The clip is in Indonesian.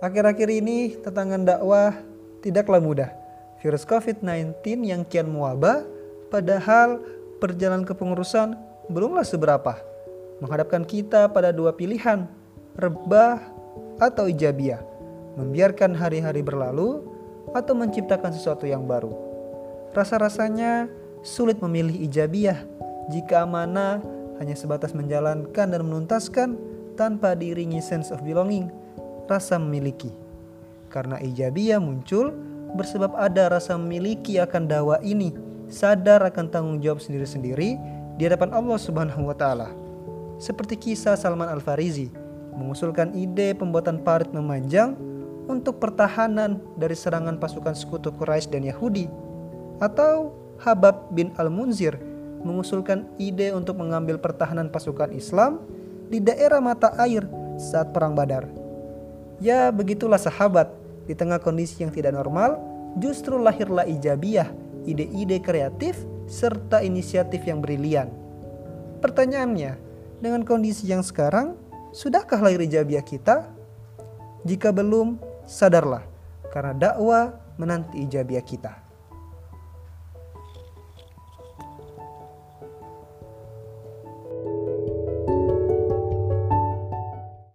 Akhir-akhir ini tantangan dakwah tidaklah mudah. Virus COVID-19 yang kian mewabah, padahal perjalanan kepengurusan belumlah seberapa. Menghadapkan kita pada dua pilihan, rebah atau ijabiyah. Membiarkan hari-hari berlalu atau menciptakan sesuatu yang baru. Rasa-rasanya sulit memilih ijabiyah jika amanah hanya sebatas menjalankan dan menuntaskan tanpa diiringi sense of belonging rasa memiliki. Karena ijabiyah muncul bersebab ada rasa memiliki akan dakwah ini, sadar akan tanggung jawab sendiri-sendiri di hadapan Allah Subhanahu wa taala. Seperti kisah Salman Al-Farizi mengusulkan ide pembuatan parit memanjang untuk pertahanan dari serangan pasukan sekutu Quraisy dan Yahudi atau Habab bin Al-Munzir mengusulkan ide untuk mengambil pertahanan pasukan Islam di daerah mata air saat perang Badar. Ya, begitulah sahabat. Di tengah kondisi yang tidak normal, justru lahirlah ijabiyah, ide-ide kreatif, serta inisiatif yang brilian. Pertanyaannya, dengan kondisi yang sekarang, sudahkah lahir ijabiyah kita? Jika belum, sadarlah, karena dakwah menanti ijabiyah kita.